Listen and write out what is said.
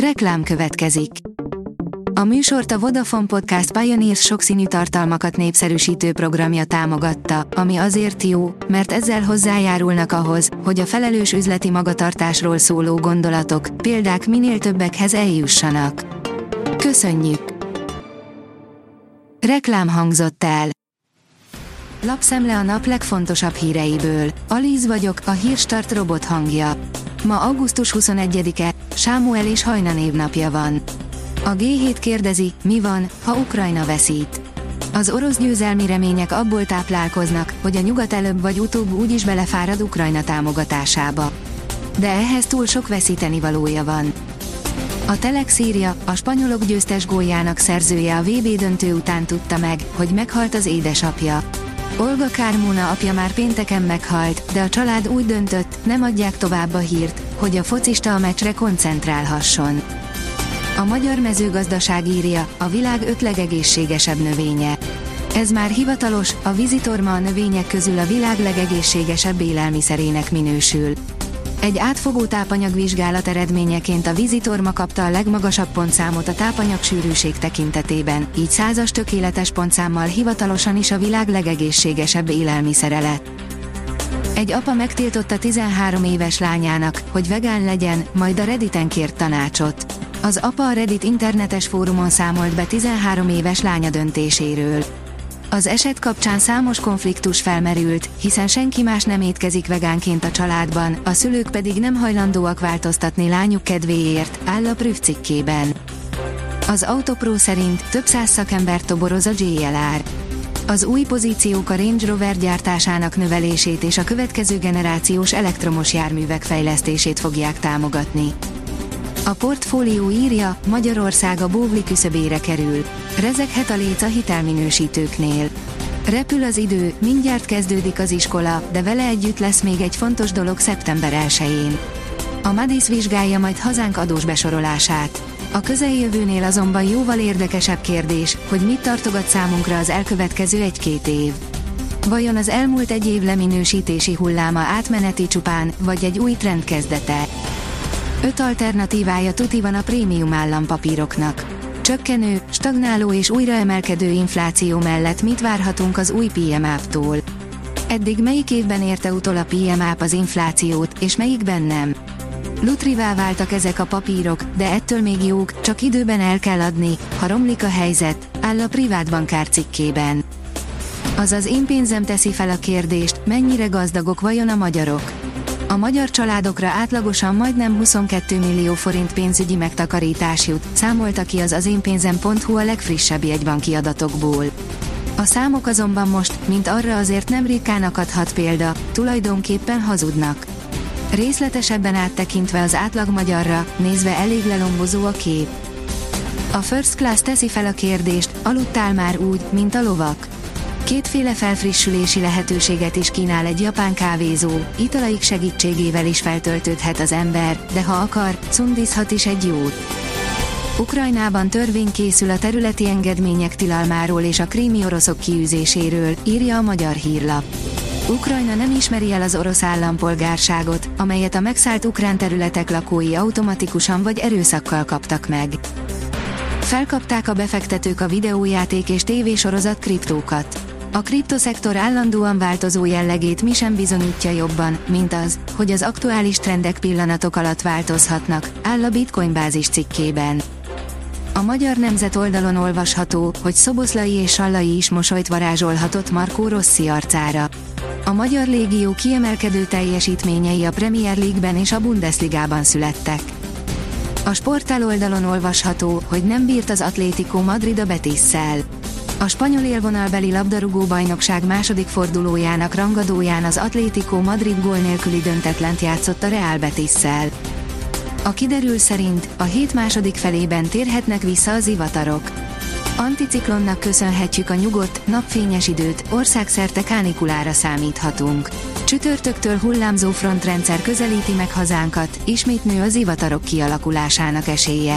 Reklám következik. A műsort a Vodafone Podcast Pioneers sokszínű tartalmakat népszerűsítő programja támogatta, ami azért jó, mert ezzel hozzájárulnak ahhoz, hogy a felelős üzleti magatartásról szóló gondolatok, példák minél többekhez eljussanak. Köszönjük! Reklám hangzott el. Lapszemle a nap legfontosabb híreiből. Alíz vagyok, a hírstart robot hangja. Ma augusztus 21-e, Sámuel és Hajna névnapja van. A G7 kérdezi, mi van, ha Ukrajna veszít. Az orosz győzelmi remények abból táplálkoznak, hogy a nyugat előbb vagy utóbb úgyis belefárad Ukrajna támogatásába. De ehhez túl sok veszíteni valója van. A Telex írja, a spanyolok győztes góljának szerzője a VB döntő után tudta meg, hogy meghalt az édesapja. Olga Kármóna apja már pénteken meghalt, de a család úgy döntött, nem adják tovább a hírt, hogy a focista a meccsre koncentrálhasson. A magyar mezőgazdaság írja, a világ öt legegészségesebb növénye. Ez már hivatalos, a vizitorma a növények közül a világ legegészségesebb élelmiszerének minősül. Egy átfogó tápanyagvizsgálat eredményeként a vizitorma kapta a legmagasabb pontszámot a tápanyagsűrűség tekintetében, így százas tökéletes pontszámmal hivatalosan is a világ legegészségesebb élelmiszere lett. Egy apa megtiltotta 13 éves lányának, hogy vegán legyen, majd a Redditen kért tanácsot. Az apa a Reddit internetes fórumon számolt be 13 éves lánya döntéséről. Az eset kapcsán számos konfliktus felmerült, hiszen senki más nem étkezik vegánként a családban, a szülők pedig nem hajlandóak változtatni lányuk kedvéért, áll a Prüf cikkében. Az Autopro szerint több száz szakember toboroz a JLR. Az új pozíciók a Range Rover gyártásának növelését és a következő generációs elektromos járművek fejlesztését fogják támogatni. A portfólió írja, Magyarország a bóvli küszöbére kerül. Rezeghet a léc a hitelminősítőknél. Repül az idő, mindjárt kezdődik az iskola, de vele együtt lesz még egy fontos dolog szeptember 1-én. A Madis vizsgálja majd hazánk adós besorolását. A közeljövőnél azonban jóval érdekesebb kérdés, hogy mit tartogat számunkra az elkövetkező egy-két év. Vajon az elmúlt egy év leminősítési hulláma átmeneti csupán, vagy egy új trend kezdete? Öt alternatívája tuti van a prémium állampapíroknak. Csökkenő, stagnáló és újraemelkedő infláció mellett mit várhatunk az új PMAP-tól? Eddig melyik évben érte utol a PMAP az inflációt, és melyikben nem? Lutrivá váltak ezek a papírok, de ettől még jók, csak időben el kell adni, ha romlik a helyzet, áll a privát bankár cikkében. Azaz én pénzem teszi fel a kérdést, mennyire gazdagok vajon a magyarok? A magyar családokra átlagosan majdnem 22 millió forint pénzügyi megtakarítás jut, számolta ki az az énpénzem.hu a legfrissebb jegybanki adatokból. A számok azonban most, mint arra azért nem ritkán akadhat példa, tulajdonképpen hazudnak. Részletesebben áttekintve az átlag magyarra, nézve elég lelombozó a kép. A First Class teszi fel a kérdést, aludtál már úgy, mint a lovak? Kétféle felfrissülési lehetőséget is kínál egy japán kávézó, italaik segítségével is feltöltődhet az ember, de ha akar, cundizhat is egy jót. Ukrajnában törvény készül a területi engedmények tilalmáról és a krími oroszok kiűzéséről, írja a magyar hírlap. Ukrajna nem ismeri el az orosz állampolgárságot, amelyet a megszállt ukrán területek lakói automatikusan vagy erőszakkal kaptak meg. Felkapták a befektetők a videójáték és tévésorozat kriptókat. A kriptoszektor állandóan változó jellegét mi sem bizonyítja jobban, mint az, hogy az aktuális trendek pillanatok alatt változhatnak, áll a Bitcoin bázis cikkében. A Magyar Nemzet oldalon olvasható, hogy Szoboszlai és Sallai is mosolyt varázsolhatott Markó Rossi arcára. A Magyar Légió kiemelkedő teljesítményei a Premier League-ben és a Bundesligában születtek. A sportál oldalon olvasható, hogy nem bírt az Atlético Madrid a Betisszel. A spanyol élvonalbeli labdarúgó bajnokság második fordulójának rangadóján az Atlético Madrid gól nélküli döntetlent játszott a Real Betisszel. A kiderül szerint a hét második felében térhetnek vissza az ivatarok. Anticiklonnak köszönhetjük a nyugodt, napfényes időt, országszerte kánikulára számíthatunk. Csütörtöktől hullámzó frontrendszer közelíti meg hazánkat, ismét nő az ivatarok kialakulásának esélye.